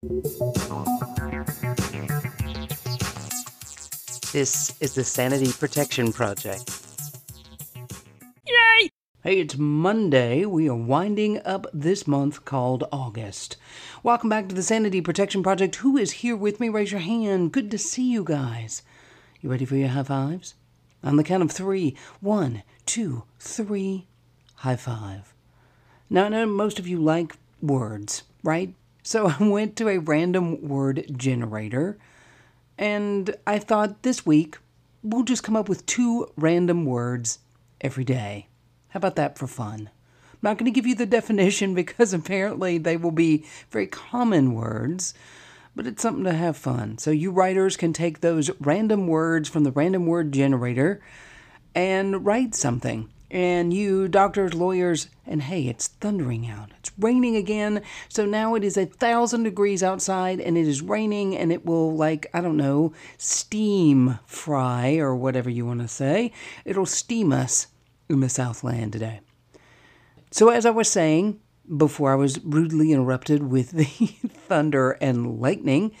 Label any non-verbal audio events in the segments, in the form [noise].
This is the Sanity Protection Project. Yay! Hey, it's Monday. We are winding up this month called August. Welcome back to the Sanity Protection Project. Who is here with me? Raise your hand. Good to see you guys. You ready for your high fives? On the count of three. One, two, three. High five. Now, I know most of you like words, right? So [laughs] I went to a random word generator and I thought this week we'll just come up with two random words every day. How about that for fun? I'm not going to give you the [laughs] definition because apparently they will be very common words, but it's something to have fun. So you writers can take those random words from the random word generator and write something. And you, doctors, lawyers, and hey, it's thundering out. It's raining again. So now it is a thousand degrees outside and it is raining and it will, like, I don't know, steam fry or whatever you want to say. It'll steam us in the Southland today. So, as I was saying before I was rudely interrupted with the [laughs] thunder and lightning,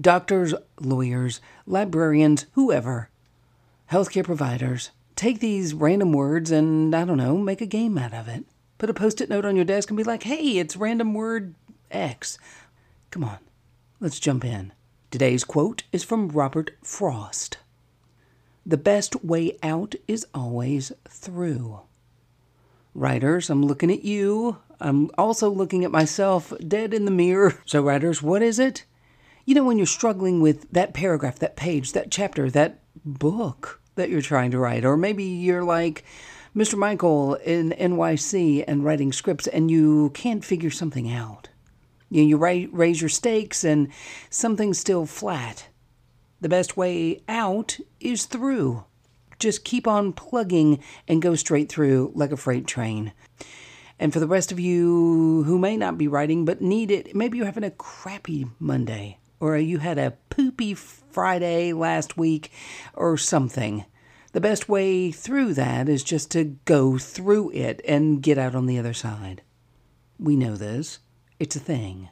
doctors, lawyers, librarians, whoever, healthcare providers, take these random words and, I don't know, make a game out of it. Put a post it note on your desk and be like, hey, it's random word X. Come on, let's jump in. Today's quote is from Robert Frost The best way out is always through. Writers, I'm looking at you. I'm also looking at myself dead in the mirror. [laughs] So, writers, what is it? You know, when you're struggling with that paragraph, that page, that chapter, that book, that you're trying to write. Or maybe you're like Mr. Michael in NYC and writing scripts and you can't figure something out. You, know, you raise your stakes and something's still flat. The best way out is through. Just keep on plugging and go straight through like a freight train. And for the rest of you who may not be writing but need it, maybe you're having a crappy Monday or you had a poopy Friday last week or something. The best way through that is just to go through it and get out on the other side. We know this, it's a thing.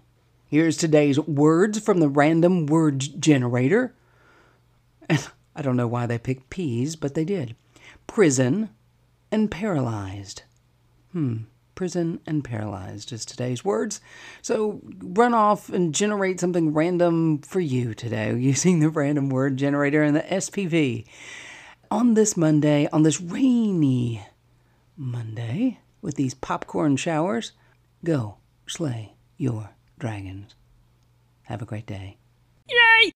Here's today's words from the random word generator. [laughs] I don't know why they picked peas, but they did. Prison and paralyzed. Hmm prison, and paralyzed is today's words. So run off and generate something random for you today [laughs] using the random word generator and the SPV. On this Monday, on this rainy Monday, with these popcorn showers, go slay your dragons. Have a great day. Yay!